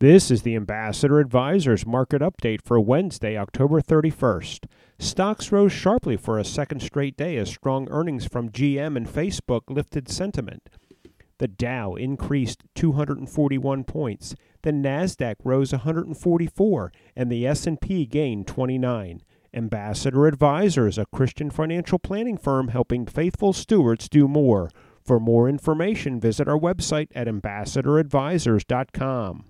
This is the Ambassador Advisors market update for Wednesday, October 31st. Stocks rose sharply for a second straight day as strong earnings from GM and Facebook lifted sentiment. The Dow increased 241 points, the Nasdaq rose 144, and the S&P gained 29. Ambassador Advisors, a Christian financial planning firm helping faithful stewards do more. For more information, visit our website at ambassadoradvisors.com.